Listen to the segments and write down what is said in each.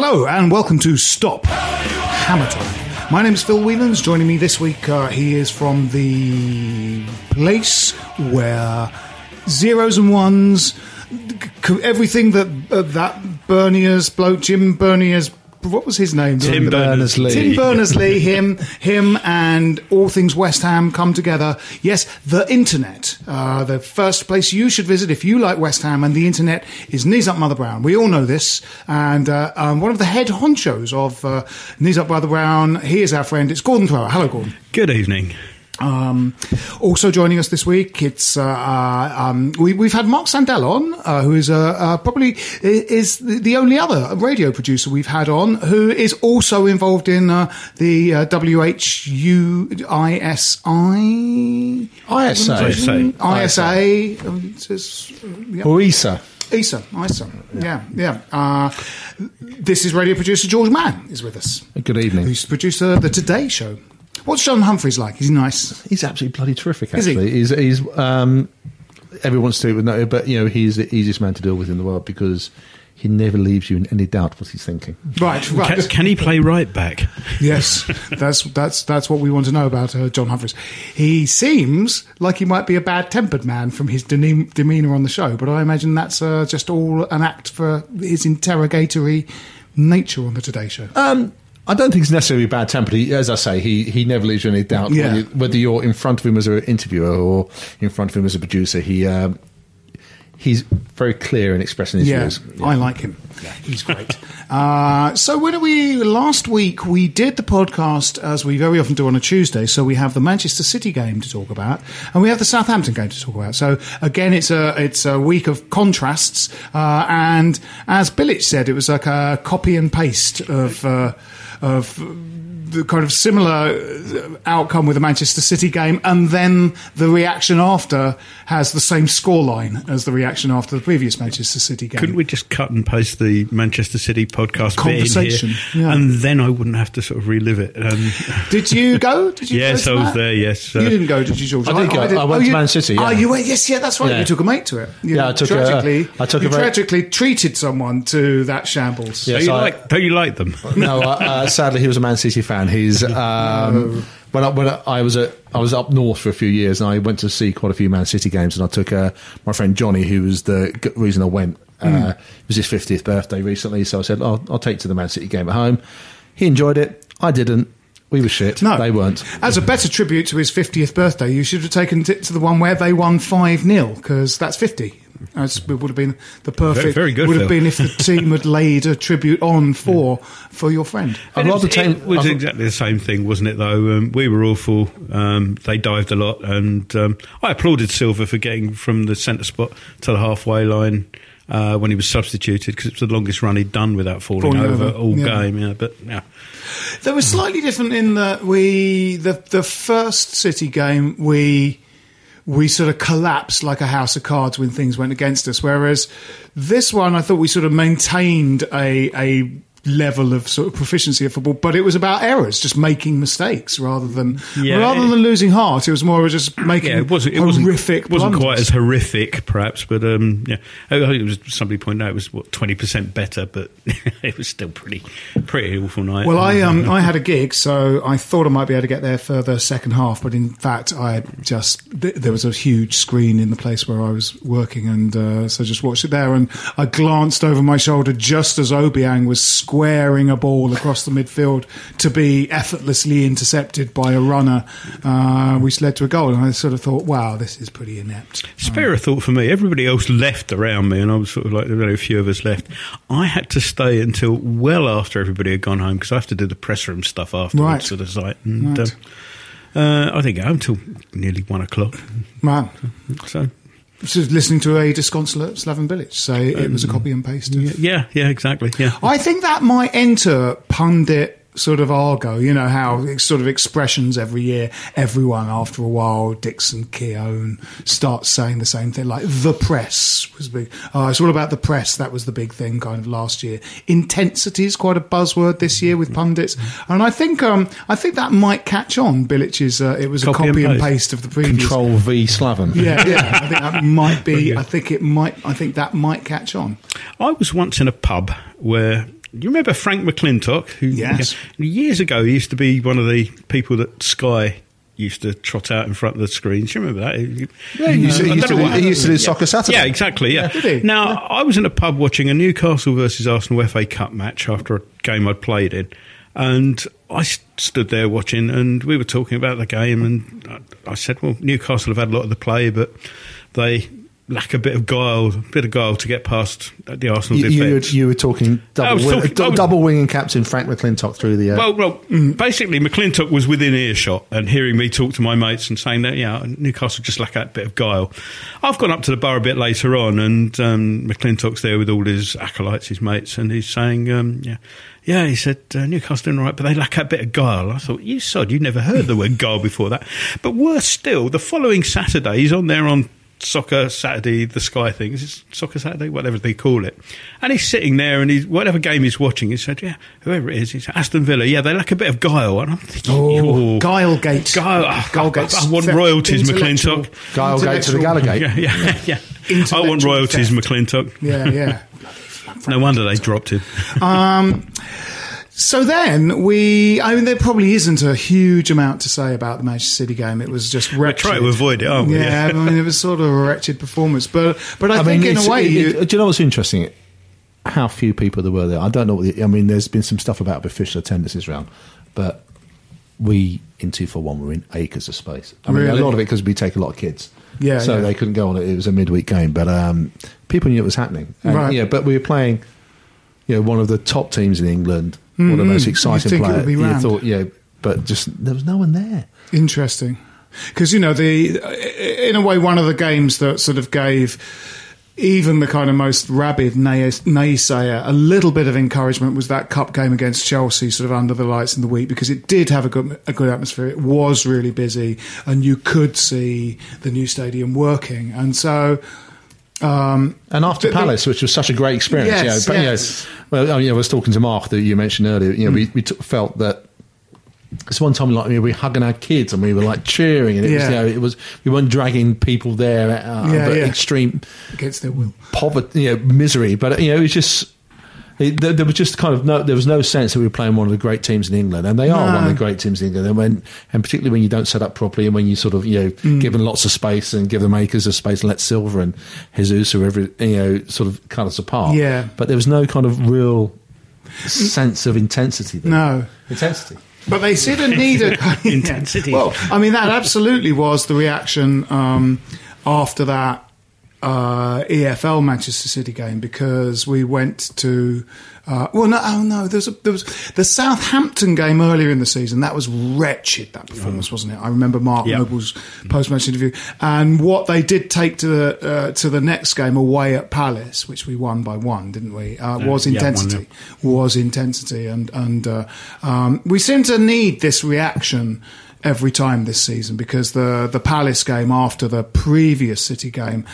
Hello and welcome to Stop Hammer Time. My name is Phil Whelans. Joining me this week, uh, he is from the place where zeros and ones, everything that uh, that Berniers bloke, Jim Berniers, what was his name? Tim Berners-Lee. Tim Berners-Lee, him, him, and all things West Ham come together. Yes, the internet, uh, the first place you should visit if you like West Ham, and the internet is Knees Up Mother Brown. We all know this, and uh, um, one of the head honchos of uh, Knees Up Mother Brown. He is our friend. It's Gordon Thrower. Hello, Gordon. Good evening. Um, also joining us this week, it's uh, uh, um, we, we've had Mark Sandell on, uh, who is uh, uh, probably is the the only other radio producer we've had on, who is also involved in uh, the uh, WHUISI ISA. ISA. um, it. Or Issa. ISA, ISA, yeah, yeah. Uh, this is radio producer George Mann is with us, Good evening. who's producer of the Today Show. What's John Humphrys like? Is he nice? He's absolutely bloody terrific. Is he? Actually, he's he's um, everyone wants to do it with no, but you know he's the easiest man to deal with in the world because he never leaves you in any doubt what he's thinking. Right, right. Can, can he play right back? Yes, that's that's that's what we want to know about uh, John Humphrys. He seems like he might be a bad-tempered man from his dene- demeanour on the show, but I imagine that's uh, just all an act for his interrogatory nature on the Today Show. Um, I don't think he's necessarily bad tempered. He, as I say, he, he never leaves you any doubt Yeah. whether, you- whether you're in front of him as an interviewer or in front of him as a producer. He um, he's very clear in expressing his yeah, views. I like him. He's great. uh, so when are we? Last week we did the podcast as we very often do on a Tuesday. So we have the Manchester City game to talk about, and we have the Southampton game to talk about. So again, it's a it's a week of contrasts. Uh, and as Bilic said, it was like a copy and paste of uh, of the kind of similar uh, outcome with the Manchester City game, and then the reaction after has the same scoreline as the reaction after the previous Manchester City game. Couldn't we just cut and paste the Manchester City podcast Conversation, bit in here, yeah. and then I wouldn't have to sort of relive it? Um, Did you go? Did you? Yes, I was that? there, yes, uh, you didn't go, did you, George? I did go. I went to you- Man City, yeah. Oh, you went. Yes, yeah, that's right. Yeah. You took a mate to it. You Yeah, I took tragically. I took you a very- tragically treated someone to that shambles. Yeah. do, you I- like, do you like them? no, uh, uh, sadly, he was a Man City fan. And he's um, when I, when I was at, I was up north for a few years, and I went to see quite a few Man City games. And I took uh, my friend Johnny, who was the reason I went. Uh, It was his fiftieth birthday recently, so I said, "I'll, I'll take to the Man City game at home." He enjoyed it. I didn't. We were shit. No, they weren't. As a better tribute to his 50th birthday, you should have taken it to the one where they won 5 0, because that's 50. That's, it would have been the perfect. very good, Would have Phil. been if the team had laid a tribute on for for your friend. I'd And it rather was, take. it was I'd- exactly the same thing, wasn't it? Though um, we were awful. Um, they dived a lot, and um, I applauded Silva for getting from the centre spot to the halfway line uh, when he was substituted because it was the longest run he'd done without falling, Falling over, over, all yeah. game. Yeah, but yeah, They were slightly different in that we the the first City game we we sort of collapsed like a house of cards when things went against us. Whereas this one, I thought we sort of maintained a a level of sort of proficiency of football, but it was about errors, just making mistakes rather than Yeah, rather it- than losing heart. It was more of just making Yeah, it wasn't. It wasn't. horrific. It wasn't quite as horrific, perhaps, but um, yeah. I think it was somebody pointed out it was what twenty percent better, but it was still pretty, pretty awful night. Well, I um I had a gig, so I thought I might be able to get there for the second half, but in fact, I just th- there was a huge screen in the place where I was working, and uh, so just watched it there. And I glanced over my shoulder just as Obiang was squaring a ball across the midfield to be effortlessly intercepted by a runner, uh, which led to a goal. And I sort of thought, wow, this is pretty inept. Spare a thought for me. Everybody else left around me, and I was sort of like there were only a few of us left. I had to stay until well after everybody had gone home because I have to do the press room stuff afterwards Right. for the site. And, Right. uh, uh, I didn't get home until nearly one o'clock. Man, So so listening to a disconsolate Slaven Bilic say it was a um, copy and paste of yeah, yeah, exactly. Yeah, I think that might enter pundit sort of argo. You know how it's sort of expressions every year. Everyone after a while, Dixon, Keown starts saying the same thing. Like the press was big. Oh, it's all about the press. That was the big thing kind of last year. Intensity is quite a buzzword this year with pundits, and I think um I think that might catch on. Bilic's uh, it was a Copy copy and and paste. paste of the previous. Control V Slaven. Yeah, yeah. I think that might be. I think it might. I think that might catch on. I was once in a pub where. You remember Frank McLintock? Who, Yes. Years ago, he used to be one of the people that Sky used to trot out in front of the screens. Do you remember that? Yeah, he used to- he used to do- he used to do Soccer Saturday. Yeah, exactly. Yeah. Did he? Now, I was in a pub watching a Newcastle versus Arsenal FA Cup match after a game I'd played in. And I stood there watching, and we were talking about the game. And I, I said, "Well, Newcastle have had a lot of the play, but they lack a bit of guile, bit of guile to get past the Arsenal You, you, were, you were talking double, wing, talking- was- double winging captain Frank McLintock through the. Uh, Well, well, basically, McLintock was within earshot and hearing me talk to my mates and saying that, yeah, Newcastle just lack that bit of guile. I've gone up to the bar a bit later on, and um, McLintock's there with all his acolytes, his mates, and he's saying, um, yeah, yeah, he said, uh, Newcastle doing all right, but they lack a bit of guile. I thought, you sod, you'd never heard the word guile before that. But worse still, the following Saturday, he's on there on Soccer Saturday, the Sky thing. Is it Soccer Saturday? Whatever they call it. And he's sitting there and he's, whatever game he's watching, he said, yeah, whoever it is, he's Aston Villa. Yeah, they lack a bit of guile. And I'm thinking, Oh, oh, Guilegate. Guile. oh, Guilegate's I, I want fe- royalties, intellectual- McLintock. Guile Gate to the intellectual- Gallagher. Yeah, yeah, yeah. I want royalties, theft. McLintock. Yeah, yeah. No wonder they dropped him. Um, So then we, I mean, there probably isn't a huge amount to say about the Manchester City game. It was just wretched. try to avoid it, aren't we? Yeah, I mean, it was sort of a wretched performance, but but I, I think mean, in a way, it- you, it- do you know what's interesting? How few people there were there. I don't know. What the, I mean, there's been some stuff about official attendances round, but we in two for one were in acres of space. I mean, Really? a lot of it because we take a lot of kids. Yeah, so yeah. they couldn't go on it. It was a midweek game, but um, people knew it was happening. And, Right. Yeah, but we were playing. You know, one of the top teams in England, one of the most Mm-hmm. exciting You'd it players. You thought, yeah, but just there was no one there. Interesting, because you know the in a way one of the games that sort of gave even the kind of most rabid naysayer a little bit of encouragement was that cup game against Chelsea, sort of under the lights in the week, because it did have a good a good atmosphere. It was really busy, and you could see the new stadium working, and so. Um, And after The- the- Palace, which was such a great experience, Yes, you know, but, you know, well, I, mean, I was talking to Mark that you mentioned earlier. You know, we, we took, felt that it's one time like we were hugging our kids and we were like cheering, and it was you know, it was we weren't dragging people there uh, Yeah, but yeah. extreme against their will. poverty, you know, misery. But you know, it was just. It, there, there was just kind of no. There was no sense that we were playing one of the great teams in England, and they are No. one of the great teams in England. And when, and particularly when you don't set up properly, and when you sort of you know Mm. give them lots of space and give the makers of space, and let Silva and Jesus or every you know sort of cut us apart. Yeah. but there was no kind of real sense of intensity. There. No. intensity. But they didn't need a Intensity. Well, I mean, that absolutely was the reaction um, after that uh, EFL Manchester City game because we went to. Uh, well, no, oh no, there was, a, there was the Southampton game earlier in the season. That was wretched. That performance, wasn't it? I remember Mark Yeah. Noble's post-match interview, and what they did take to the uh, to the next game away at Palace, which we won by one, didn't we? Uh, was yeah, one intensity was intensity, and and uh, um, we seem to need this reaction every time this season because the the Palace game after the previous City game.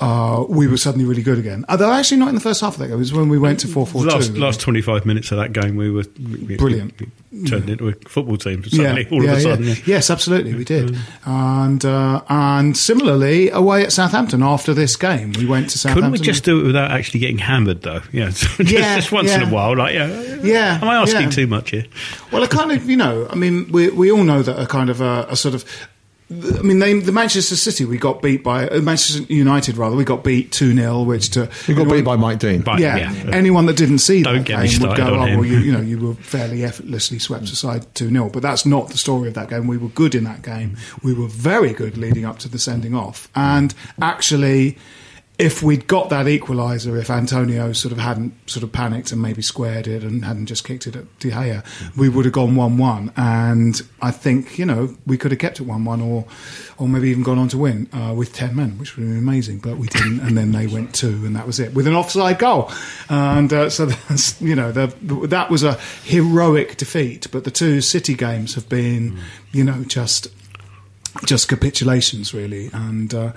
Uh, we were suddenly really good again. Although actually not in the first half of that game. It was when we went to four four two. Last, last 25 minutes of that game, we were we, Brilliant. We, we turned into a football team suddenly, all yeah, of a sudden. yeah. yeah. Yes, absolutely, we did. And uh, and similarly, away at Southampton after this game, we went to Southampton. Couldn't we just do it without actually getting hammered, though? Yeah, just, Yeah, just once in a while. Like, yeah, Yeah, Am I asking yeah. too much here? Well, I kind of, you know, I mean, we we all know that a kind of a, a sort of. I mean, they, the Manchester City, we got beat by uh, Manchester United. Rather, we got beat two 0 which to We got beat by Mike Dean. By- yeah, yeah. anyone that didn't see Don't that game would go, on "Oh, well, you, you know, you were fairly effortlessly swept aside two 0 But that's not the story of that game. We were good in that game. We were very good leading up to the sending off, and actually. If we'd got that equaliser, if Antonio sort of hadn't sort of panicked and maybe squared it and hadn't just kicked it at De Gea, we would have gone one-one. And I think you know we could have kept it one-one, or or maybe even gone on to win uh, with ten men, which would have been amazing. But we didn't, and then they went two, and that was it with an offside goal. And uh, so that's you know the, that was a heroic defeat. But the two City games have been you know just just capitulations really. And uh,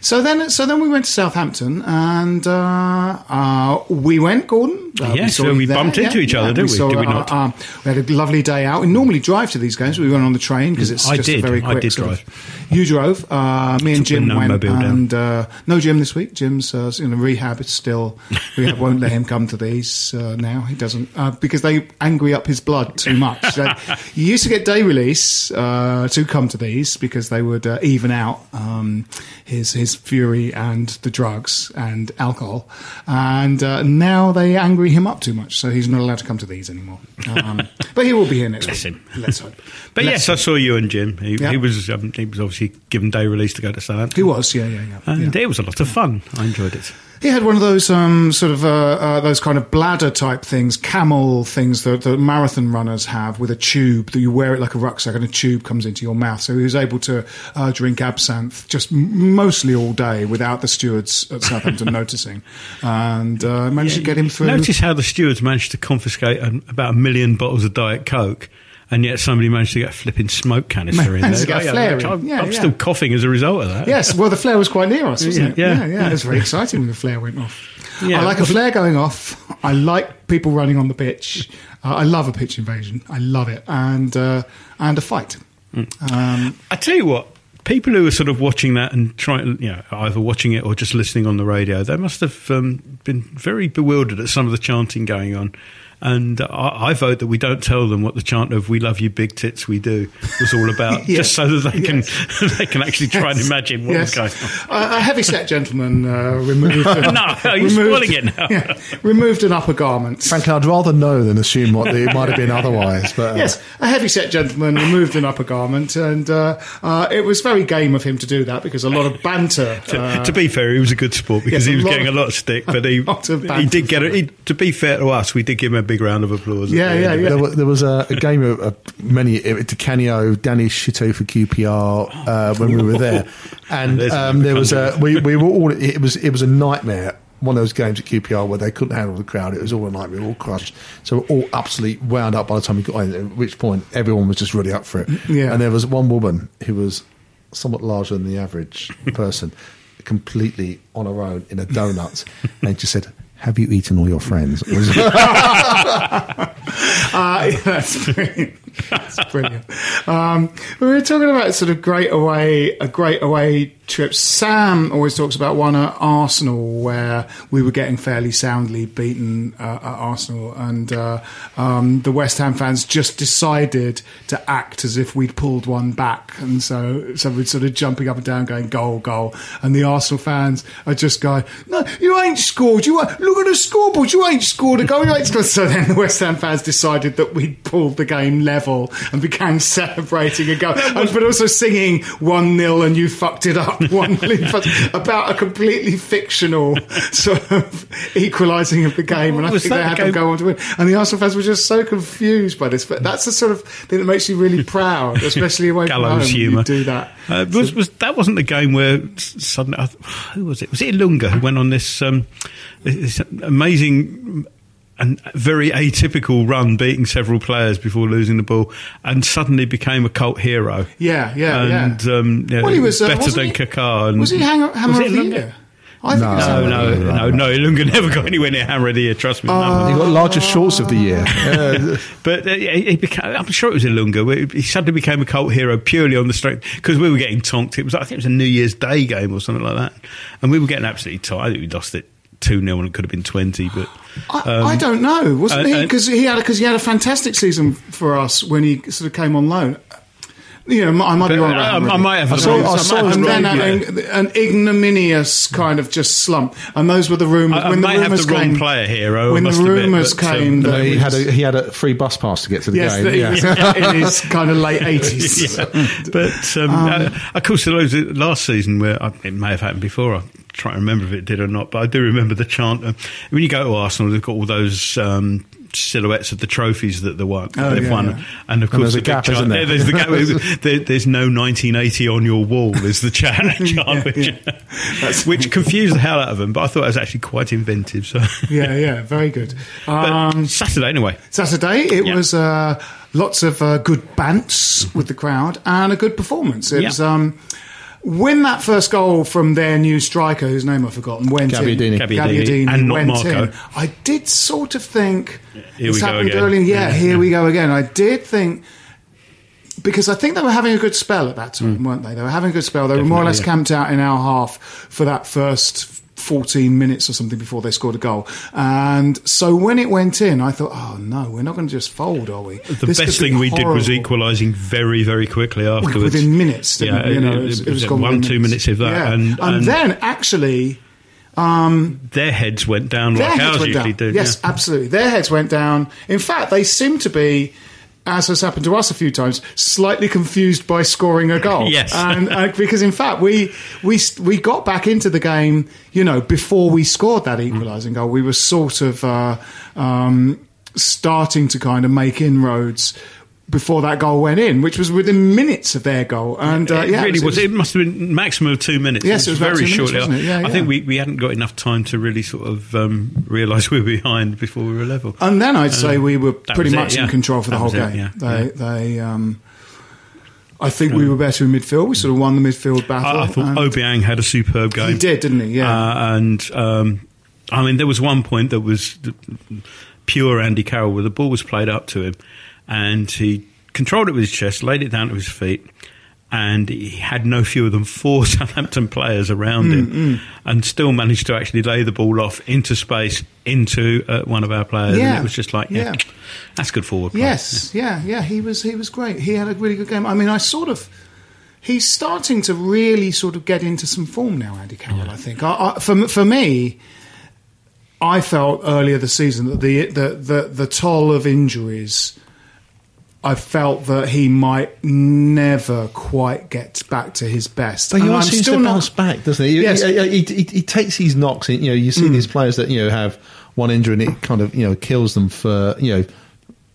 so then so then we went to Southampton and uh, uh, we went Gordon uh, Yes, saw so we bumped into each other, didn't we? saw, Did we uh, not? um, we had a lovely day out we normally drive to these games we went on the train because it's I just a did. very I quick did sort of- drive. you drove uh, me and Jim went and uh, no Jim this week Jim's uh, in rehab it's still rehab won't let him come to these uh, now he doesn't uh, because they angry up his blood too much so you used to get day release uh, to come to these because they would uh, even out um, his his fury and the drugs and alcohol and uh, now they angry him up too much so he's not allowed to come to these anymore um, but he will be here next Bless week him. let's hope But Let's yes, I saw you and Jim. He, Yeah. he was um, he was obviously given day release to go to Southampton. he was yeah yeah yeah, And yeah. it was a lot of fun. I enjoyed it. He had one of those um, sort of uh, uh, those kind of bladder type things, camel things that, that marathon runners have with a tube that you wear it like a rucksack and a tube comes into your mouth. So he was able to uh, drink absinthe just m- mostly all day without the stewards at Southampton noticing, and uh, managed to get him through. Notice how the stewards managed to confiscate about a million bottles of Diet Coke. And yet somebody managed to get a flipping smoke canister in there. to get a Yeah, in. I'm, Yeah, I'm yeah. still coughing as a result of that. Yes, well, the flare was quite near us, wasn't Yeah, it? yeah. yeah, It was very exciting when the flare went off. Yeah. I like a flare going off. I like people running on the pitch. Uh, I love a pitch invasion. I love it, and uh, and a fight. Mm. Um, I tell you what, people who are sort of watching that and trying, you know, either watching it or just listening on the radio, they must have um, been very bewildered at some of the chanting going on. And I, I vote that we don't tell them what the chant of "We love you, big tits, we do" was all about, Yes. just so that they can Yes. they can actually try and imagine what yes. was going on. A, a heavy-set gentleman uh, removed. No, you're spoiling it now. Yeah, removed an upper garment. Frankly, I'd rather know than assume what it might have been otherwise. But uh, Yes, a heavy-set gentleman removed an upper garment, and uh, uh, it was very game of him to do that because a lot of banter. Uh, to be fair, he was a good sport because yes, he was getting of- a lot of stick, but he he did get it. To be fair to us, we did give him a big round of applause. Yeah, the yeah, yeah. There, wa- there was a, a game of, of many Di Canio, Danny Shittu for QPR uh, when we were there, and um, there was a we, we were all it was it was a nightmare. One of those games at QPR where they couldn't handle the crowd. It was all a nightmare, all crushed. So we're all absolutely wound up by the time we got in. At which point, everyone was just really up for it. Yeah. And there was one woman who was somewhat larger than the average person, completely on her own in a donut, and she said, "Have you eaten all your friends?" Uh, yeah, that's brilliant. That's brilliant. Um, we were talking about sort of great away, a great away trip. Sam always talks about one at Arsenal where we were getting fairly soundly beaten uh, at Arsenal, and uh, um, the West Ham fans just decided to act as if we'd pulled one back, and so so we're sort of jumping up and down, going goal, goal, and the Arsenal fans are just going, "No, you ain't scored. You ain't, look at the scoreboard. You ain't scored a goal. You ain't scored." So then the West Ham fans decided that we'd pulled the game level and began celebrating a goal, and, but also singing one 0 and you fucked it up one 0 about a completely fictional sort of equalising of the game, and I Was think they had to go on to win. And the Arsenal fans were just so confused by this, but that's the sort of thing that makes you really proud, especially away from home. gallows you humour. do that. Uh, was, was that wasn't the game where suddenly who was it? Was it Ilunga who went on this um, this amazing and very atypical run, beating several players before losing the ball, and suddenly became a cult hero. Yeah, yeah, and yeah. Um, yeah, Well, he was, uh, better wasn't than he- Kaká. And was he Hammer, Hammer was of it the Ilunga? Year? I think No. No, Hammer. no, no, no. Ilunga never got anywhere near Hammered here. Trust me. no. He got largest shorts of the year. Uh, But uh, he he became, I'm sure it was Ilunga. He suddenly became a cult hero purely on the strength because we were getting tonked. It was, I think, it was a New Year's Day game or something like that, and we were getting absolutely tired. I think we lost it two 0 and it could have been twenty. But I, I um, don't know. Wasn't and- he? Because he had because he had a fantastic season for us when he sort of came on loan. You know, I might be wrong. I- about him, I might have- I I saw, saw- I saw his and then role, an, an ignominious kind of just slump, and those were the rumours. I, I when the may have rumours the wrong came, player here. I when the must admit, rumours but, um, came no, that he he had a he had a free bus pass to get to the yes, game. that he yeah. in his kind of late eighties. yeah. But um, uh, of course, there was last season where I, it may have happened before. I try to remember if it did or not, but I do remember the chant. Uh, when you go to Arsenal, they've got all those. Um, Silhouettes of the trophies that they won, Oh, they've yeah, won, yeah. and of And course there's the gap, isn't there? yeah, there's the gap. there, there's no 1980 on your wall. Is the chant which, which confused the hell out of them. But I thought it was actually quite inventive. So, yeah, yeah, very good. Um, Saturday anyway. Saturday, it was uh, lots of uh, good bants with the crowd and a good performance. It was um, when that first goal from their new striker, whose name I've forgotten, went Gabbiadini. in. Gabbiadini, and not went Marco. in. I did sort of think Here this we go again. early. Yeah, Yeah, here yeah. we go again. I did think. Because I think they were having a good spell at that time, hmm. weren't they? They were having a good spell. They were more or less. Definitely, camped out in our half for that first 14 minutes or something before they scored a goal. And so when it went in, I thought, oh no, we're not going to just fold, are we? The This best could be thing we did was equalising very, very quickly afterwards. Within minutes, Yeah, it? You know, it- it was, it it was was gone one, two minutes of that, Yeah. and- and- then actually, um, Their heads went down like ours usually do. Yes, yeah. absolutely. Their heads went down. In fact, they seem to be. As has happened to us a few times, slightly confused by scoring a goal. Yes. and uh, because in fact we we we got back into the game, you know, before we scored that equalising goal, we were sort of uh, um, starting to kind of make inroads before that goal went in, which was within minutes of their goal. And uh, it yeah, really was, It must have been maximum of two minutes. Yes, it was about very two minutes, wasn't it? Yeah, I yeah. think we, we hadn't got enough time to really sort of um, realise we were behind before we were level. And then I'd say we were pretty was it, much in control for the whole was it, game. yeah, They, yeah. they, um, I think we were better in midfield. We sort of won the midfield battle. I, I thought Obiang had a superb game. he did, didn't he? Yeah. Uh, and um, I mean, there was one point that was pure Andy Carroll where the ball was played up to him, and he controlled it with his chest, laid it down to his feet, and he had no fewer than four Southampton players around Mm, him, and still managed to actually lay the ball off into space into uh, one of our players. Yeah. And it was just like, yeah, Yeah. that's good forward play. Yes, yeah, yeah. He was he was great. He had a really good game. I mean, I sort of he's starting to really sort of get into some form now, Andy Carroll. I think. I, I, for for me, I felt earlier this season that the the the, the toll of injuries. I felt that he might never quite get back to his best. But he always seems still to not- bounce back, doesn't he? Yes. Mm. He, he, he, he takes these knocks. You know, you see these players that you know have one injury and it kind of you know kills them for you know.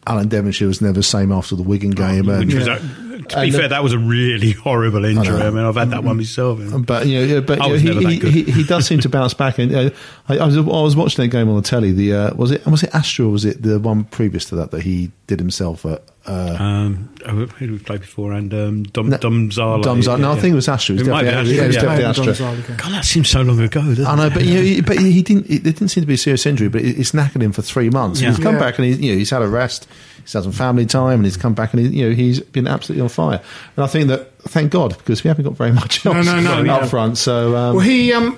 Alan Devonshire was never the same after the Wigan game, and, Which was Yeah. A, to be And the- fair, that was a really horrible injury. know. I, mean, I've had that one myself. But you know, yeah, but you know, he, he, he, he does seem to bounce back. And uh, I, I was I was watching that game on the telly. The uh, was it was it Astra? or Was it the one previous to that that he did himself at? Uh, Um, who did we play before? And um, Dom, No, Domzale. Dom Zala. No, I think it was Astra. It was might be definitely- Astra, yeah, it was yeah. definitely Played with Astra. Domzale, okay. God, that seems so long ago, doesn't I know, it? but you know, but he didn't. It didn't seem to be a serious injury, but it- it's knackered him for three months. Yeah. He's come Yeah. back and he's you know he's had a rest. He's had some family time, and he's come back and he, you know he's been absolutely on fire. And I think that thank God because we haven't got very much else no, no, up yeah. front. So um, Well, he um,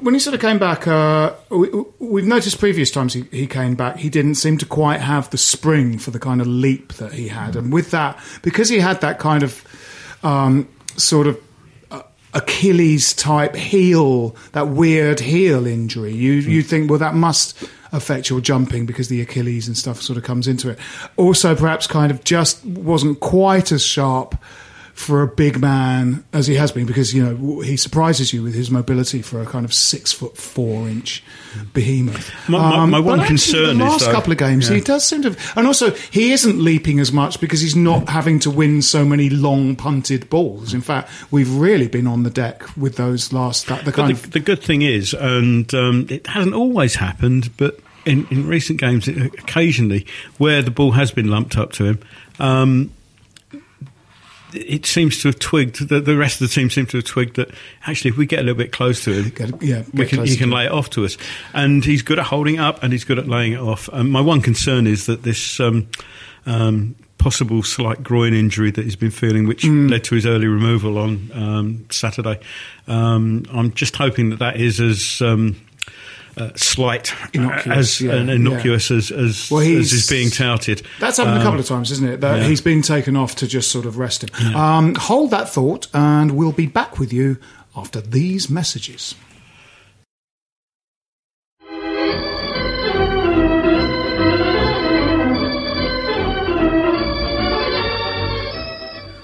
when he sort of came back, uh, we, we've noticed previous times he, he came back, he didn't seem to quite have the spring for the kind of leap that he had, and with that, because he had that kind of um, sort of Achilles type heel, that weird heel injury, you hmm. you think, well, that must affect your jumping because the Achilles and stuff sort of comes into it. Also, perhaps kind of just wasn't quite as sharp for a big man as he has been because you know he surprises you with his mobility for a kind of six foot four inch behemoth. Um, My- my- my one actually concern the is, last though- couple of games he does seem to, have, and also he isn't leaping as much because he's not having to win so many long punted balls. In fact, we've really been on the deck with those last that the kind But of the, the good thing is, and um, it hasn't always happened, but in, in recent games, occasionally, where the ball has been lumped up to him, um, it seems to have twigged. The, the rest of the team seem to have twigged that actually, if we get a little bit close to him, Get- yeah, we can, he can lay it off to us. And he's good at holding it up, and he's good at laying it off. Um, my one concern is that this. Um, um, Possible slight groin injury that he's been feeling, which Mm. led to his early removal on um, Saturday. Um, I'm just hoping that that is as um, uh, slight Innocuous, as yeah, and innocuous as as, Well, as is being touted. That's happened a Um, couple of times, isn't it? That yeah. he's been taken off to just sort of rest him. Um, hold that thought, and we'll be back with you after these messages.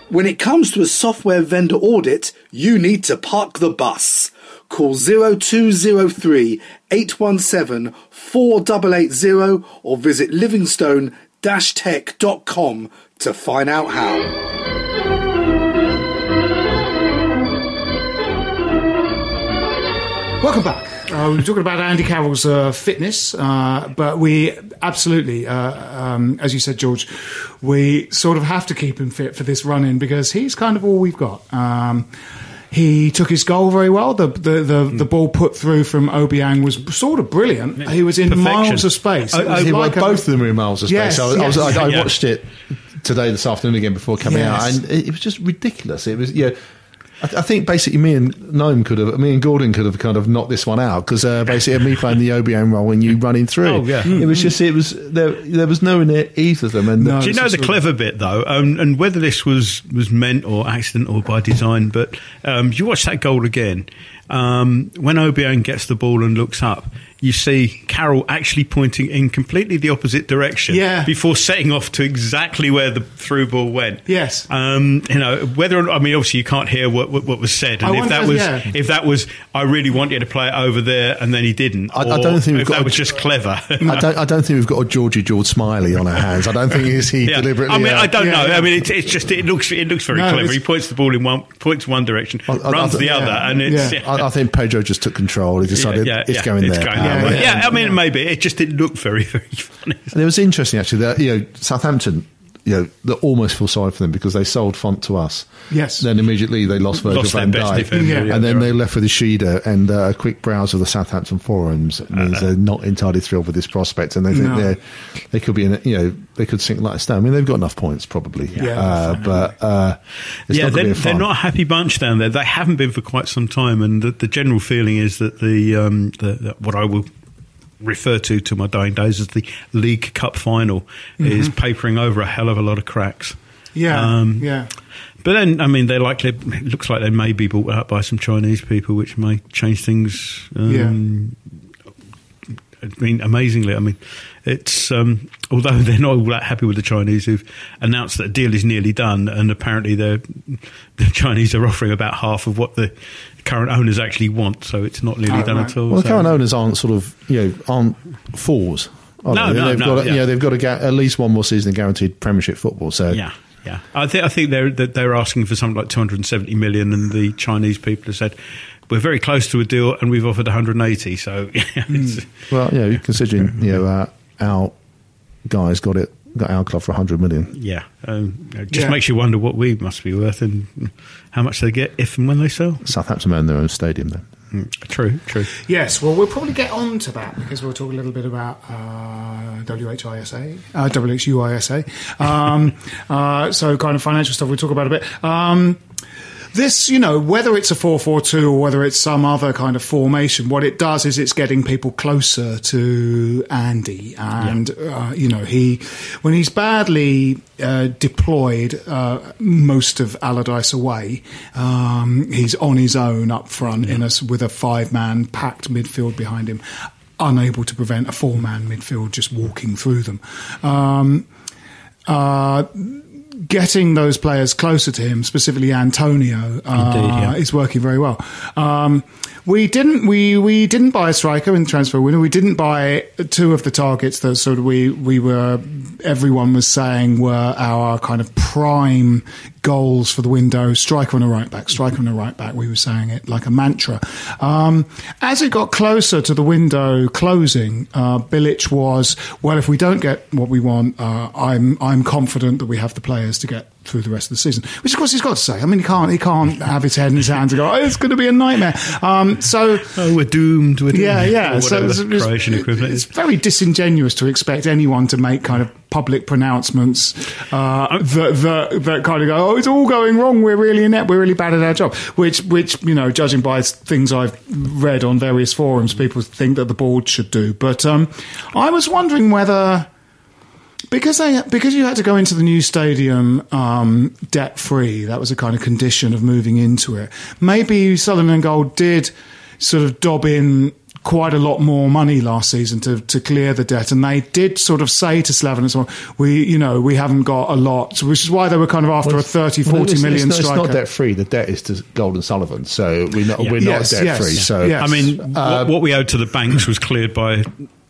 When it comes to a software vendor audit, you need to park the bus. Call 0203 817 4880 or visit livingstone-tech.com to find out how. Welcome back. Uh, we were talking about Andy Carroll's uh, fitness, uh, but we absolutely, uh, um, as you said, George, we sort of have to keep him fit for this run in because he's kind of all we've got. Um, he took his goal very well. The the, the, hmm. the ball put through from Obiang was sort of brilliant. He was in Perfection. miles of space. Oh, I, was oh, I, like a- both of them were in miles of space. Yes, I, was, I, was, yes. I, I watched it today, this afternoon again before coming out, and it, it was just ridiculous. It was, yeah. I, th- I think basically me and Noam could have, me and Gordon could have kind of knocked this one out because uh, basically me playing the Obiang role and you running through. Oh, yeah. It was just, it was there. There was no in it, either of them. And No. Do you know the Sort of- clever bit though, um, and whether this was was meant or accident or by design? But um, you watch that goal again. Um, when Obiang gets the ball and looks up, you see Carroll actually pointing in completely the opposite direction. Yeah. Before setting off to exactly where the through ball went. Yes. Um, you know whether or not, I mean obviously you can't hear what what, what was said, I and if wonder- that was yeah. if that was I really want you to play it over there, and then he didn't. I- I don't think we've if got that a- was just clever. I don't, I don't think we've got a Georgie George Smiley on our hands. I don't think is he Yeah. deliberately. I mean, uh, I don't Yeah, know. yeah. I mean, it's, it's just it looks it looks very No, clever. He points the ball in one points one direction, I- I- runs I- the yeah. other, and it's Yeah. I, I think Pedro just took control. He decided it's going it's there. Going That way. yeah. yeah, I mean, maybe it just didn't look very very funny. And it was interesting actually that you know Southampton, you know, they almost feel sorry for them because they sold Fonte to us. Yes. Then immediately they lost Virgil Lost van Dijk, Yeah. yeah, and then you're they left with Yoshida and uh, a quick browse of the Southampton forums means they're not entirely thrilled with this prospect, and they think No. they're they could be in a, you know they could sink like a stone. I mean they've got enough points probably, Yeah. uh, but uh, it's yeah, not they're, going to they're not a happy bunch down there. They haven't been for quite some time, and the, the general feeling is that the, um, the, the what I will refer to to my dying days as the League Cup final is papering over a hell of a lot of cracks. yeah, Um, yeah. But then, I mean, they're likely. It looks like they may be bought out by some Chinese people, which may change things. Um, I mean, amazingly, I mean, it's um, although they're not all that happy with the Chinese who've announced that a deal is nearly done, and apparently the Chinese are offering about half of what the current owners actually want, so it's not nearly Oh, done right. at all. Well, the so- current owners aren't sort of you know aren't fours. are No, they? no, they've no, got to, yeah. you know, they've got to get at least one more season of guaranteed Premiership football. So Yeah, yeah. I think I think they're they're asking for something like 270 million, and the Chinese people have said we're very close to a deal, and we've offered 180. So it's, Well, yeah, considering you know uh, our guys got it, got our club for hundred million. yeah, um, it just Yeah. makes you wonder what we must be worth and how much they get if and when they sell. Southampton own their own stadium then. True, true. Yes, well, we'll probably get on to that because we'll talk a little bit about uh, WHISA, uh, WHUISA. Um, uh, so, kind of financial stuff we'll talk about a bit. Um, this, you know, whether it's a 4-4-2 or whether it's some other kind of formation, what it does is it's getting people closer to Andy. And, uh, you know, he, when he's badly uh, deployed uh, most of Allardyce away, um, he's on his own up front in a, s- with a five-man packed midfield behind him, unable to prevent a four-man midfield just walking through them. Um, uh, getting those players closer to him, specifically Antonio, uh, Indeed, yeah. is working very well. Um, we didn't we we didn't buy a striker in the transfer window. We didn't buy two of the targets that sort of we we were everyone was saying were our kind of prime goals for the window. Striker and a right back, striker and a right back. We were saying it like a mantra. Um, as it got closer to the window closing, uh, Bilic was well. If we don't get what we want, uh, I'm I'm confident that we have the players to get through the rest of the season. Which, of course, he's got to say. I mean, he can't he can't have his head in his hands and go, oh, "It's going to be a nightmare." Um, so. Oh, we're doomed. We're doomed. Yeah, yeah. So it's, Croatian equivalent it's very disingenuous to expect anyone to make kind of public pronouncements uh, that, that that kind of go, "Oh, it's all going wrong. We're really inept. We're really bad at our job." Which, which you know, judging by things I've read on various forums, people think that the board should do. But um, I was wondering whether because they because you had to go into the new stadium um, debt free. That was a kind of condition of moving into it. Maybe Sullivan and Gold did sort of dob in quite a lot more money last season to, to clear the debt, and they did sort of say to Slaven and so on, we you know we haven't got a lot, which is why they were kind of after a 30, 40 Well, it's, million it's, not, it's striker. not debt free. The debt is to Golden Sullivan, so we're not we're Yes, not debt yes, free. So yes. I mean, what, what we owed to the banks was cleared by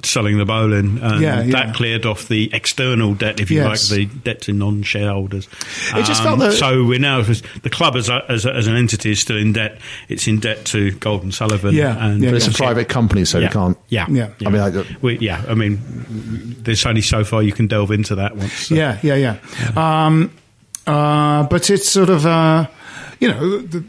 selling the Boleyn, and Yeah, yeah. that cleared off the external debt, if you Yes. like, the debt to non-shareholders. It just felt that- so we're now the club as a, as, a, as an entity is still in debt. It's in debt to Golden Sullivan. Yeah, and yeah, but it's a private company, so yeah, we can't. Yeah, Yeah. I mean, I, we, yeah. I mean, there's only so far you can delve into that once. so- Yeah, yeah, yeah. Um, uh, but it's sort of, uh, you know, the,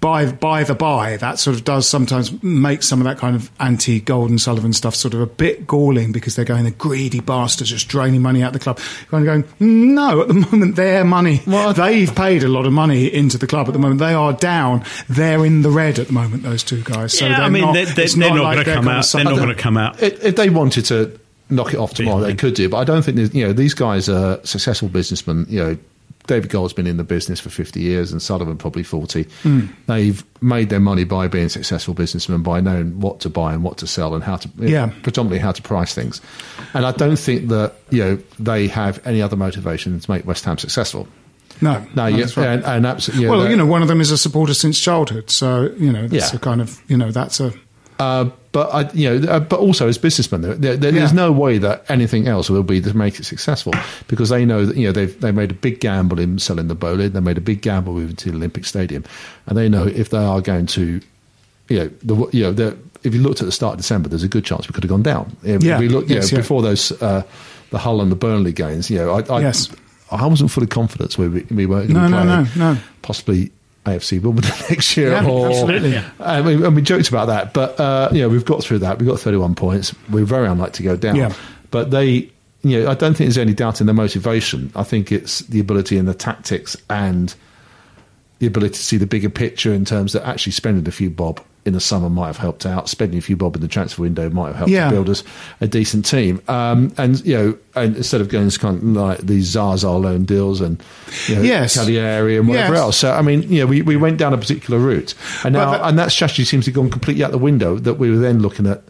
by by the by, that sort of does sometimes make some of that kind of anti Golden Sullivan stuff sort of a bit galling because they're going the greedy bastards just draining money out of the club. Kind of going, no, at the moment their money, well, they've paid a lot of money into the club at the moment. They are down. They're in the red at the moment. Those two guys. So yeah, they're I mean, not, they're, they're, they're not, like going to come out. They're not going to come out. if, if they wanted to knock it off tomorrow, they could do. But I don't think you know these guys are successful businessmen. You know, David Gold's been in the business for 50 years, and Sullivan probably 40. Hmm. They've made their money by being successful businessmen, by knowing what to buy and what to sell, and how to Yeah. predominantly how to price things. And I don't think that you know they have any other motivation to make West Ham successful. No, No, yeah, right. and, and absolutely. well, you know, one of them is a supporter since childhood, so you know that's Yeah. a kind of you know that's a Uh, but I, you know, uh, but also as businessmen, there, there, there's Yeah. no way that anything else will be to make it successful because they know that you know they've they made a big gamble in selling the Boleyn, they made a big gamble moving to the Olympic Stadium, and they know if they are going to, you know, the you know, the, if you looked at the start of December, there's a good chance we could have gone down. If Yeah. we look, you Yes, know, yeah. before those uh, the Hull and the Burnley games, you know, I, I, Yes. I wasn't fully confident we, we were going to No, be no, no, no. possibly. AFC Wimbledon next year, Yeah, or absolutely. I mean, and we joked about that, but uh, you know, we've got through that. We've got 31 points. We're very unlikely to go down. Yeah. But they, you know, I don't think there's any doubt in their motivation. I think it's the ability and the tactics and the ability to see the bigger picture in terms of actually spending a few bob in the summer might have helped out. Spending a few bob in the transfer window might have helped Yeah. build us a decent team. Um, and you know, and instead of going to kind of like these Zaza loan deals and you know, Yes. Cagliari and whatever Yes. else. So I mean, you know, we, we went down a particular route, and now the- and that strategy seems to have gone completely out the window. That we were then looking at,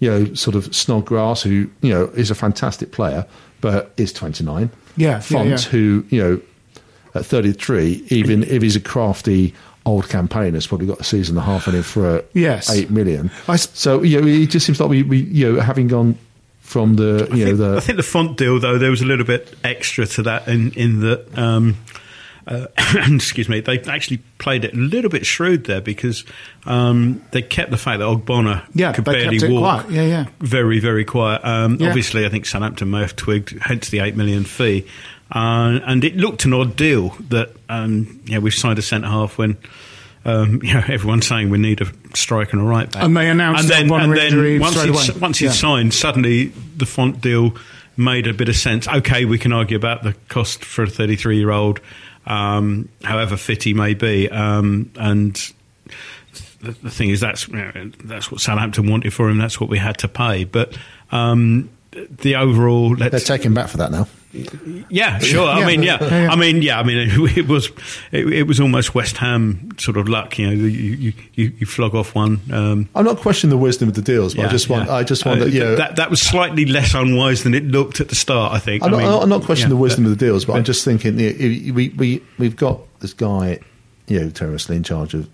you know, sort of Snodgrass, who you know is a fantastic player, but is twenty nine. Yeah, yeah, Fonte, yeah. who you know, at thirty three, even if he's a crafty old campaigner, has probably got a season and a half in him for uh, Yes. eight million. I so you know, it just seems like we, we you know having gone from the you I think, know I the think the Fonte deal, though, there was a little bit extra to that in, in that. Um, uh, excuse me. They actually played it a little bit shrewd there because um, they kept the fact that Ogbonna Yeah, could barely walk. quiet. Yeah, yeah. Very, very quiet. Um, Yeah. Obviously, I think Southampton may have twigged, hence the eight million fee. Uh, and it looked an odd deal that um, yeah we've signed a centre half when. Um, you know, everyone's saying we need a striker and a right back, And they announced and then, Ogbonna and then once straight he's, away. once he's Yeah. signed, suddenly the Fonte deal made a bit of sense. Okay, we can argue about the cost for a 33 year old, um, however fit he may be. Um, and the, the thing is, that's you know, that's what Southampton wanted for him. That's what we had to pay. But um, the overall, they're let's, taking back for that now. Yeah, sure. I mean, yeah. Yeah, yeah. I mean, yeah. I mean, it, was it, it was almost West Ham sort of luck. You know, you you, you, flog off one. Um, I'm not questioning the wisdom of the deals, but I just want yeah. I just want Uh, that you know that that was slightly less unwise than it looked at the start. I think. I'm, I not, mean, I'm not questioning yeah, the wisdom but- of the deals, but, I'm just thinking you know, we we we've got this guy, you know, terroristly in charge of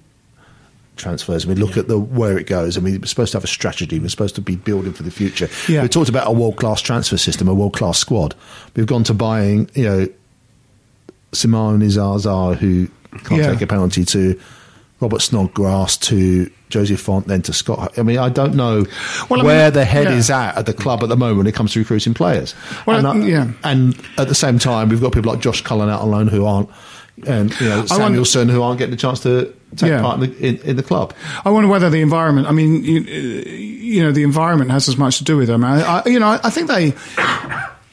transfers. and We look at the where it goes, I mean, we're supposed to have a strategy. We're supposed to be building for the future. Yeah. We talked about a world class transfer system, a world class squad. We've gone to buying, you know, Simone Zaza, who can't Yeah. take a penalty, to Robert Snodgrass to José Fonte, then to Scott. I mean, I don't know Well, I where mean, the head yeah. is at at the club at the moment when it comes to recruiting players. Well, and, I- yeah. and at the same time, we've got people like Josh Cullen out on loan who aren't, and you know Samuelsen who aren't getting the chance to take Yeah. part in the, in, in the club. I wonder whether the environment. I mean, you, uh, you know, the environment has as much to do with them. I, I, you know, I, I think they.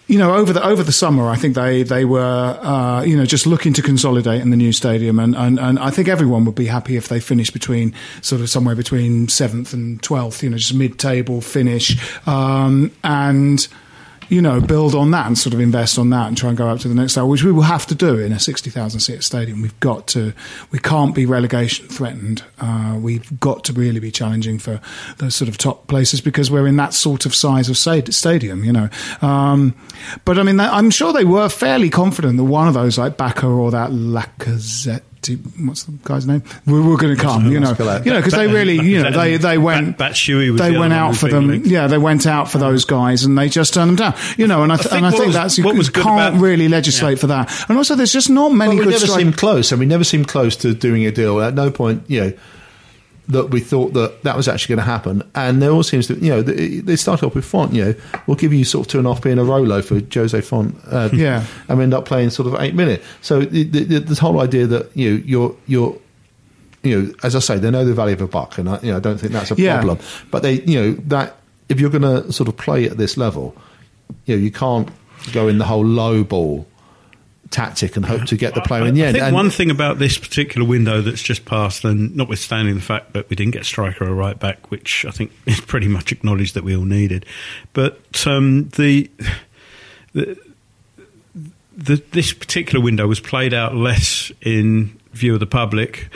You know, over the over the summer, I think they they were uh, you know just looking to consolidate in the new stadium, and, and, and I think everyone would be happy if they finished between sort of somewhere between seventh and twelfth. You know, just mid table finish, um, and you know, build on that and sort of invest on that and try and go up to the next level, which we will have to do in a 60,000 seat stadium. We've got to, we can't be relegation threatened. Uh, we've got to really be challenging for those sort of top places because we're in that sort of size of stadium, you know. Um, but I mean, I'm sure they were fairly confident that one of those, like Bacca or that Lacazette, what's the guy's name? We were going to come, you know, you know, because they really, you know, they they went, Bat- was they the went out for them. linked. Yeah, they went out for those guys and they just turned them down. You know, and I, th- think and I think was- that's you what was good can't about- really legislate for that. And also, there's just not many Well, we good never strikers. seemed close, and we never seemed close to doing a deal. At no point, you know, that we thought that that was actually going to happen. And there all seems to, you know, they, they started off with Fonte. You know, we'll give you sort of two and a half in a Rolo for Jose Fonte. Uh, Yeah. and we end up playing sort of eight minute. So the, the, the, this whole idea that you know, you're you're you know, as I say, they know the value of a buck, and I, you know, I don't think that's a Yeah. problem. But they, you know, that if you're going to sort of play at this level, you know, you can't go in the whole low ball tactic and hope to get the player in the I end. think And- one thing about this particular window that's just passed, and notwithstanding the fact that we didn't get a striker or a right back, which I think is pretty much acknowledged that we all needed, but um, the, the the this particular window was played out less in view of the public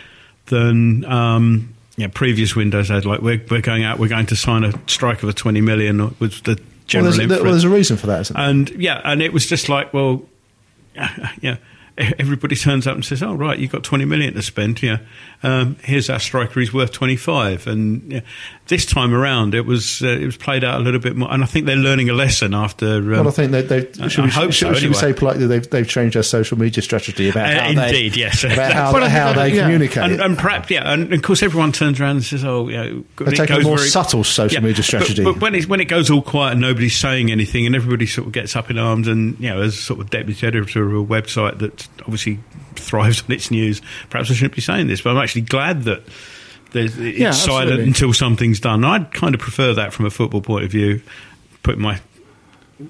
than. Um, yeah, previous windows had like we're we're going out, we're going to sign a striker for twenty million was the well, general there's, there- well, there's a reason for that, isn't there? And yeah, and it was just like, well, yeah, everybody turns up and says, "Oh, right, you've got twenty million to spend. Yeah, um, here's our striker. He's worth twenty five. And yeah, this time around, it was uh, it was played out a little bit more. And I think they're learning a lesson after. Um, well, I think they, they I- should, I we, hope should, so, should we say politely they've, they've changed their social media strategy about Uh, how indeed, they, yes. about how, Well, how they yeah. communicate. and, and perhaps, yeah, and of course, everyone turns around and says, "Oh, yeah." They take a more subtle social media but- strategy. But, when, it, when it goes all quiet and nobody's saying anything, and everybody sort of gets up in arms, and you know, as sort of deputy editor of a website that obviously thrives on its news, perhaps I shouldn't be saying this, but I'm actually glad that. There's, it's Yeah, silent until something's done. I'd kind of prefer that from a football point of view. Put my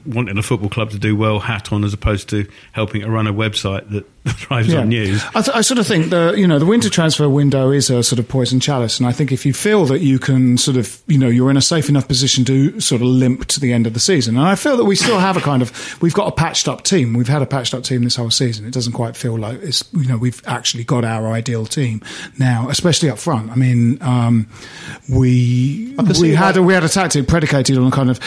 wanting a football club to do well hat on as opposed to helping to run a website that thrives on news. I, th- I sort of think the you know the winter transfer window is a sort of poison chalice, and I think if you feel that you can sort of you know you're in a safe enough position to sort of limp to the end of the season, and I feel that we still have a kind of we've got a patched up team. We've had a patched up team this whole season. It doesn't quite feel like it's you know we've actually got our ideal team now, especially up front. I mean, um, we I we had why- a, we had a tactic predicated on a kind of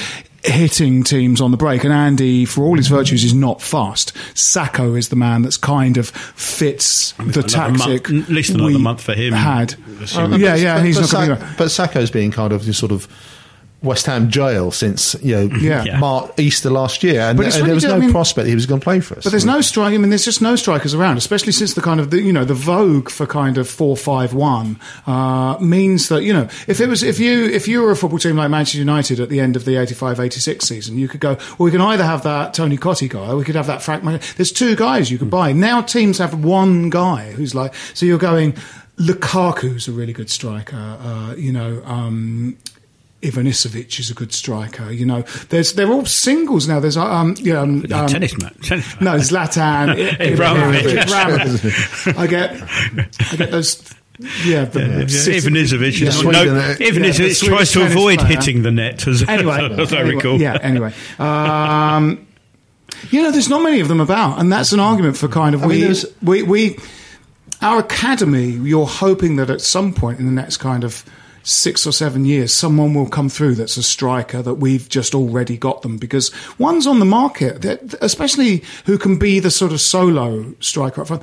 hitting teams on the break. And Andy, for all his mm. virtues, is not fast. Sakho is the man that's kind of fits the another tactic. month- at least another we month for him. Had Assuming- yeah, yeah, but, he's but, not going Sa- but Sakho's been kind of the sort of West Ham jail since you know Yeah. Yeah. Mar- Easter last year, and, But and really there was no I mean- prospect that he was going to play for us. But there's no strike. I mean, there's just no strikers around, especially since the kind of the, you know the vogue for kind of four five one uh, means that you know if it was if you if you were a football team like Manchester United at the end of the 85-86 season, you could go. Well, we can either have that Tony Cottee guy, or we could have that Frank. Mar- There's two guys you could buy. Now teams have one guy who's like. So you're going. Lukaku's a really good striker. Uh, you know. Um, Ivanisevic is a good striker. You know, there's they're all singles now. There's um, yeah, um, No, um, tennis match. Tennis no, match. Zlatan, I- Ibrahimovic. Ibrahimovic. I get, I get those. Yeah, the Yeah, City- Ivanisevic, Yeah. is- Sweden, no, uh, Ivanisevic yeah, tries Swedish to avoid player. hitting the net, as, Anyway, as I anyway, recall. Yeah. Anyway, um, you know, there's not many of them about, and that's an argument for kind of I we, there's- we we our academy. You're hoping that at some point in the next kind of six or seven years, someone will come through that's a striker that we've just already got them because one's on the market, that- especially who can be the sort of solo striker up front.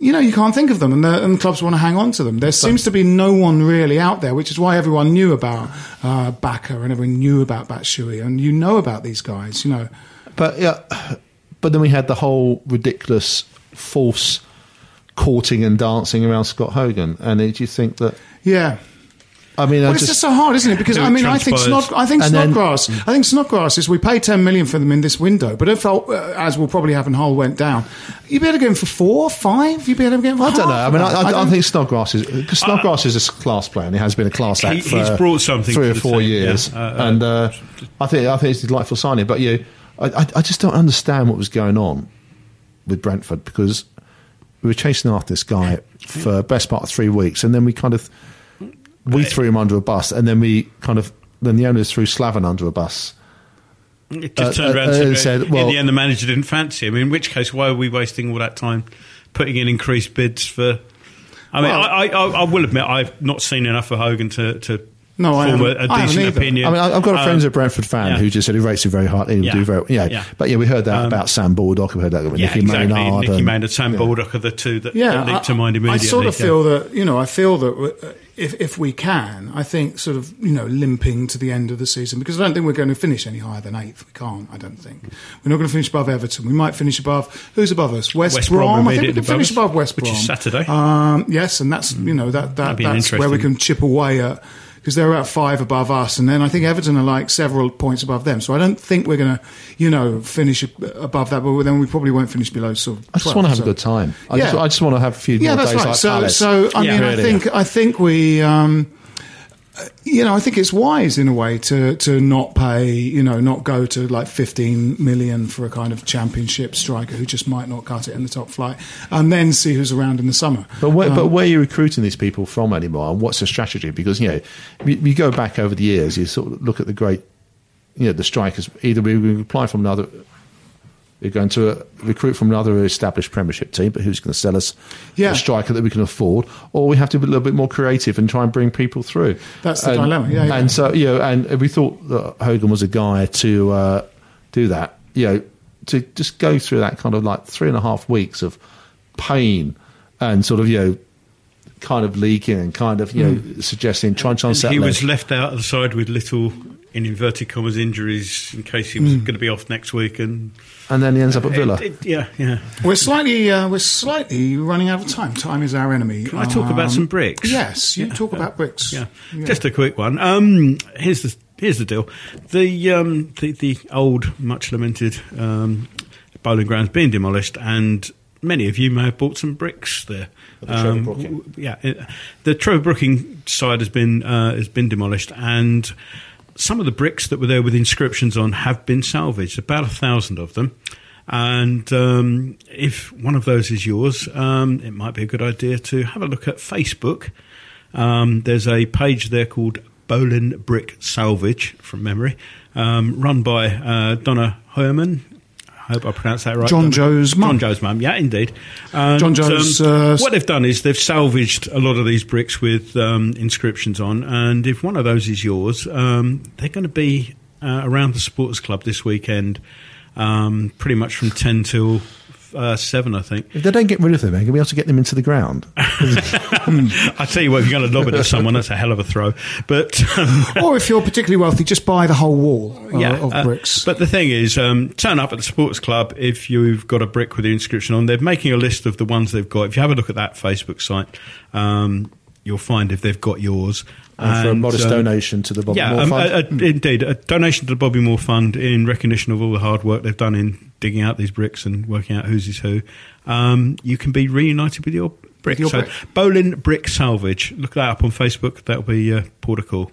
You know, you can't think of them, and, the, and clubs want to hang on to them. There seems to be no one really out there, which is why everyone knew about uh, Baka and everyone knew about Batshuayi, and you know about these guys. You know, But yeah, but then we had the whole ridiculous false courting and dancing around Scott Hogan. And did you think that? Yeah. I mean, Well, I it's just, just so hard, isn't it? Because I mean, I think transpires. Snod, I think And then- Snodgrass, I think Snodgrass is we pay ten million for them in this window, but if uh, as we'll probably happen, in Hull went down, you'd be able to get him for four, five. You'd be able to get Him For I don't know. I mean, of I. I, I think Snodgrass is because Snodgrass is a class player and he has been a class act He- for he's brought something three or four team, years, yeah. Uh, uh, and uh, I think I think it's a delightful signing. But you, I, I, I just don't understand what was going on with Brentford because we were chasing after this guy for best part of three weeks, and then we kind of we threw him under a bus, and then we kind of then the owners threw Slaven under a bus. It just Uh, turned around uh, to said, well- in the end the manager didn't fancy him. In which case, why are we wasting all that time putting in increased bids for? I mean, Well- I, I, I will admit I've not seen enough of Hogan to, to No, I form a, haven't. a I haven't decent either. opinion. I mean, I- I've got a friend Um, who's a Brentford fan yeah. who just said he rates it very hard. He'll Yeah. do very, yeah. Yeah. But yeah, we heard that Um, about Sam Baldock. We heard that with yeah, Nicky exactly. Maynard. Nicky and- Maynard, Sam yeah. Baldock are the two that, yeah, that leap to I- mind I, sort of yeah. feel that you know, I feel that uh, if if we can, I think sort of you know limping to the end of the season because I don't think we're going to finish any higher than eighth. We can't. I don't think we're not going to finish above Everton. We might finish above who's above us? West, West Brom Brom. I think we immediately can finish above us, above West which Brom, is Saturday. Um, yes, and that's you know that, that That'd be an that's where we can chip away at. Because they're at five above us, and then I think Everton are like several points above them. So I don't think we're going to, you know, finish above that. But then we probably won't finish below sort of. I just 12, want to have so- a good time. I, Yeah. just, I just want to have a few yeah, more that's days right. like so, Palace. so I Yeah, mean, really. I think I think we, um, you know, I think it's wise in a way to to not pay, you know, not go to like fifteen million for a kind of championship striker who just might not cut it in the top flight, and then see who's around in the summer. But where, Um, but where are you recruiting these people from anymore? And what's the strategy? Because you know, you, you go back over the years, you sort of look at the great, you know, the strikers. Either we we apply from another, we're going to uh, recruit from another established Premiership team, but who's going to sell us Yeah. a striker that we can afford, or we have to be a little bit more creative and try and bring people through. That's the and, dilemma, yeah, yeah. And so you know, and we thought that Hogan was a guy to uh, do that. You know, to just go through that kind of like three and a half weeks of pain and sort of you know kind of leaking and kind of you know suggesting trying to And unsettle he was left out of the side with little, in inverted commas, injuries in case he was Hmm. going to be off next week. And and then he ends up at Villa. It- it- yeah, yeah. We're slightly uh, we're slightly running out of time. Time is our enemy. Can I talk about Um, some bricks? Yes, you talk about bricks. Yeah, just a quick one. Um, here's the here's the deal. The um, the, the old, much lamented um, Boleyn Ground's being demolished, and many of you may have bought some bricks there. The Trevor Um, Brooking. w- yeah, it, the Trevor Brooking side has been uh, has been demolished, and some of the bricks that were there with inscriptions on have been salvaged. About a thousand of them. And um, if one of those is yours, um, it might be a good idea to have a look at Facebook. Um, there's a page there called Boleyn Brick Salvage, from memory, um, run by uh, Donna Herman. I hope I pronounced that right. John Joe's mum. John Joe's mum, yeah, indeed. And, John Joe's, um, uh, what they've done is they've salvaged a lot of these bricks with um, inscriptions on, and if one of those is yours, um, they're going to be uh, around the Supporters Club this weekend, um, pretty much from 10 till uh, 7, I think. If they don't get rid of them, they're going to be able to get them into the ground. I tell you what, if you're going to lob it at someone, that's a hell of a throw. But um, or if you're particularly wealthy, just buy the whole wall uh, yeah, of uh, bricks. but the thing is, um, turn up at the sports Club if you've got a brick with the inscription on. They're making a list of the ones they've got. If you have a look at that Facebook site, um, you'll find if they've got yours. And for a modest um, donation to the Bobby yeah, Moore um, Fund. a- a- indeed, a donation to the Bobby Moore Fund in recognition of all the hard work they've done in digging out these bricks and working out whose is who. Um, you can be reunited with your brick. your so, brick. Boleyn Brick Salvage. Look that up on Facebook. That'll be uh, port of call.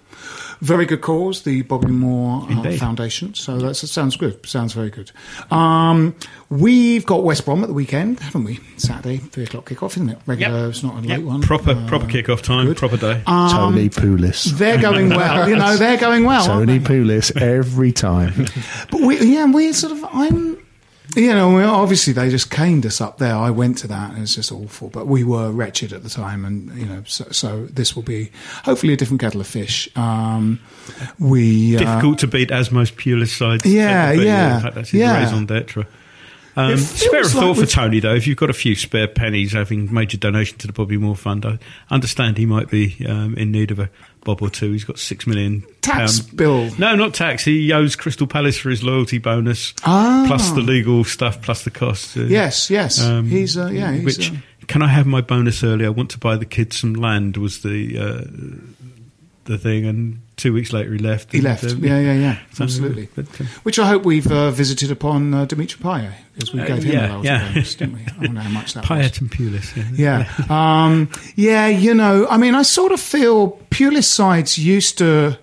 Very good cause, the Bobby Moore uh, Foundation. So that sounds good. Sounds very good. Um, we've got West Brom at the weekend, haven't we? Saturday, three o'clock kickoff, isn't it? Regular. It's not a late Yep, one. Proper, Uh, proper kick-off time. good. Proper day. Tony Pulis. They're going well. you know, they're going well. aren't Tony they? Pulis every time. But we, yeah, we sort of, I'm, you know, obviously they just caned us up there. I went to that and it's just awful. But we were wretched at the time, and you know, so, so this will be hopefully a different kettle of fish. Um, we uh, Difficult to beat as most Pulis sides. Yeah, yeah, In fact, that's his yeah. raison d'etre. Um, spare a thought like for Tony, though. If you've got a few spare pennies, having made your donation to the Bobby Moore Fund, I understand he might be um, in need of a bob or two. He's got six million Tax pound- bill. No, not tax. He owes Crystal Palace for his loyalty bonus, Ah. plus the legal stuff, plus the costs. uh, Yes, yes. um, he's uh, yeah, he's, which uh, can I have my bonus early? I want to buy the kids some land. Was the uh, the thing, and two weeks later he left. He left. um, yeah, yeah, yeah. So, Absolutely. but, uh, Which I hope we've uh, visited upon uh, Dimitri Payet as we Uh, gave him yeah, a yeah. bonus, didn't we? I don't know how much that was. Payet and Pulis. Yeah. Yeah. Um, yeah, you know, I mean, I sort of feel Pulis sides used to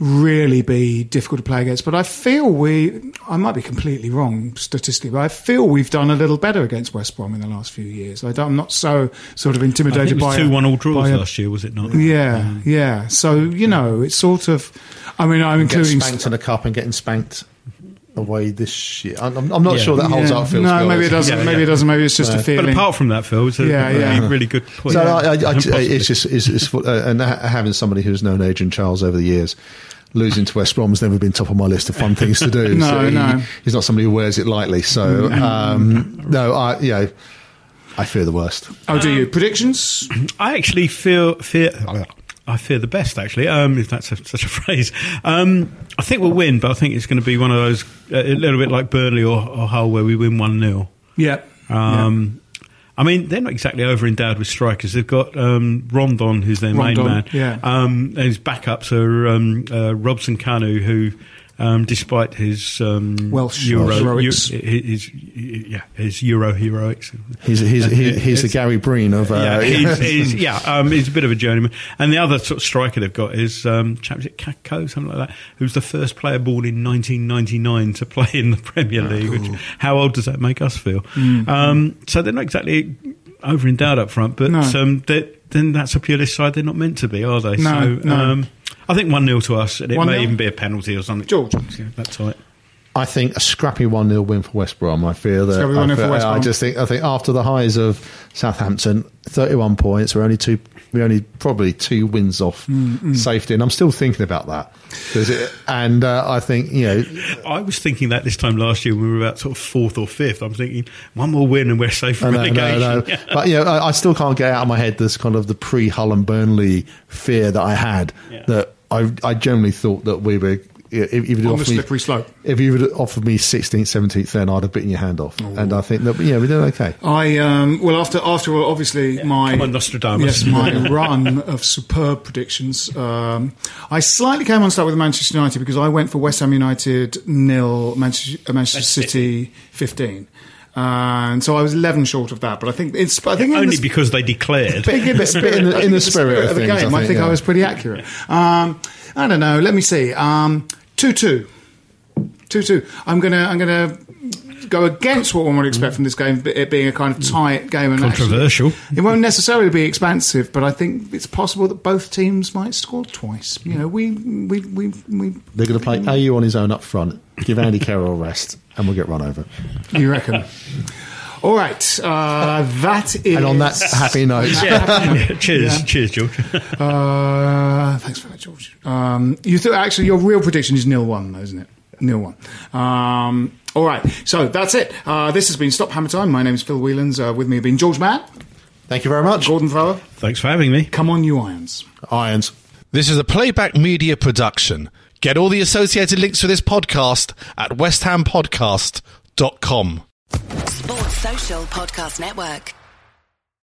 really be difficult to play against, but I feel we, I might be completely wrong statistically, but I feel we've done a little better against West Brom in the last few years. I don't, I'm not so sort of intimidated think it by was two one all draws a- last year, was it not? Yeah, yeah. So, you know, it's sort of, I mean, I'm including. spanked in a cup and getting spanked away this year. I'm, I'm- I'm not Yeah. sure that holds Yeah. up. Phil, to No, be maybe it doesn't. Yeah, maybe yeah. it doesn't. Maybe it's just a No. feeling. But apart from that, Phil, it's a Yeah, really, yeah. really good point. So I, I, I, it's just it's, it's, uh, and having somebody who's known Adrian Chiles over the years. Losing to West Brom's never been top of my list of fun things to do. No, so he- no. he's not somebody who wears it lightly. So um, no, I you know, I fear the worst. Oh, do you? Predictions? I actually feel fear. I fear the best, actually, um, if that's a, such a phrase. Um, I think we'll win, but I think it's going to be one of those, a little bit like Burnley or, or Hull, where we win 1 0. Yeah. Um, I mean, they're not exactly over endowed with strikers. They've got um, Rondon, who's their main man. yeah. Um, and his backups are um, uh, Robson-Kanu, who, um, despite his um, Welsh Euro, heroics. Eu- his, yeah, his Euro heroics. He's he's he's, he's the Gary Breen of uh, yeah, he's, he's, yeah, um, he's a bit of a journeyman. And the other sort of striker they've got is um, chap, is it Kakko, something like that, who's the first player born in 1999 to play in the Premier League. Which, how old does that make us feel? Um, so they're not exactly over endowed up front, but No. um, then that's a Pulis side. They're not meant to be, are they? No, so no. Um, I think one 0 to us, and it 1-0? may even be a penalty or something. George. yeah, that's right. I think a scrappy one 0 win for West Brom. I fear that. Scrappy I, 1-0 for feel- West I just think I think after the highs of Southampton, thirty one points. We're only two. We're only probably two wins off Mm, safety, and I'm still thinking about that. it, and uh, I think you know I was thinking that this time last year when we were about sort of fourth or fifth. I'm thinking one more win and we're safe from I know, relegation. no, no. But you know, I, I still can't get out of my head this kind of the pre Hull and Burnley fear that I had. Yeah. That I, I generally thought that we were. If, if you'd On the offered me- slippery slope. If you would offered me 16th, 17th, then I'd have bitten your hand off. And I think that yeah, we're doing okay. I um, well after after all, obviously my Come on, Nostradamus. yes my run of superb predictions. Um, I slightly came on start with Manchester United because I went for West Ham United nil Manchester, uh, Manchester City fifteen, and so I was eleven short of that. But I think it's I think in Only the- because they declared. Bit- bit- bit in the- in think the spirit of the things, game. I I think, think, I was pretty accurate. Um, I don't know. Let me see. Um, two two. Two two. I'm gonna I'm gonna go against what one would expect from this game, it being a kind of tight game and actually- Controversial. it won't necessarily be expansive, but I think it's possible that both teams might score twice. You know, we we we, we They're going to play Ayew on his own up front, give Andy Carroll a rest, and we'll get run over. you reckon? All right, uh, that is. And on that happy note, Yeah. Cheers, Yeah. cheers, George. Uh, thanks for that, George. Um, you thought actually your real prediction is nil one, though, isn't it? Nil one. Um, all right, so that's it. Uh, this has been Stop Hammer Time. My name is Phil Whelans. Uh, with me have been George Mann, thank you very much. Gordon Thrower. Thanks for having me. Come on, you irons. Irons. This is a playback media production. Get all the associated links for this podcast at westhampodcast.com. Sports Social Podcast Network.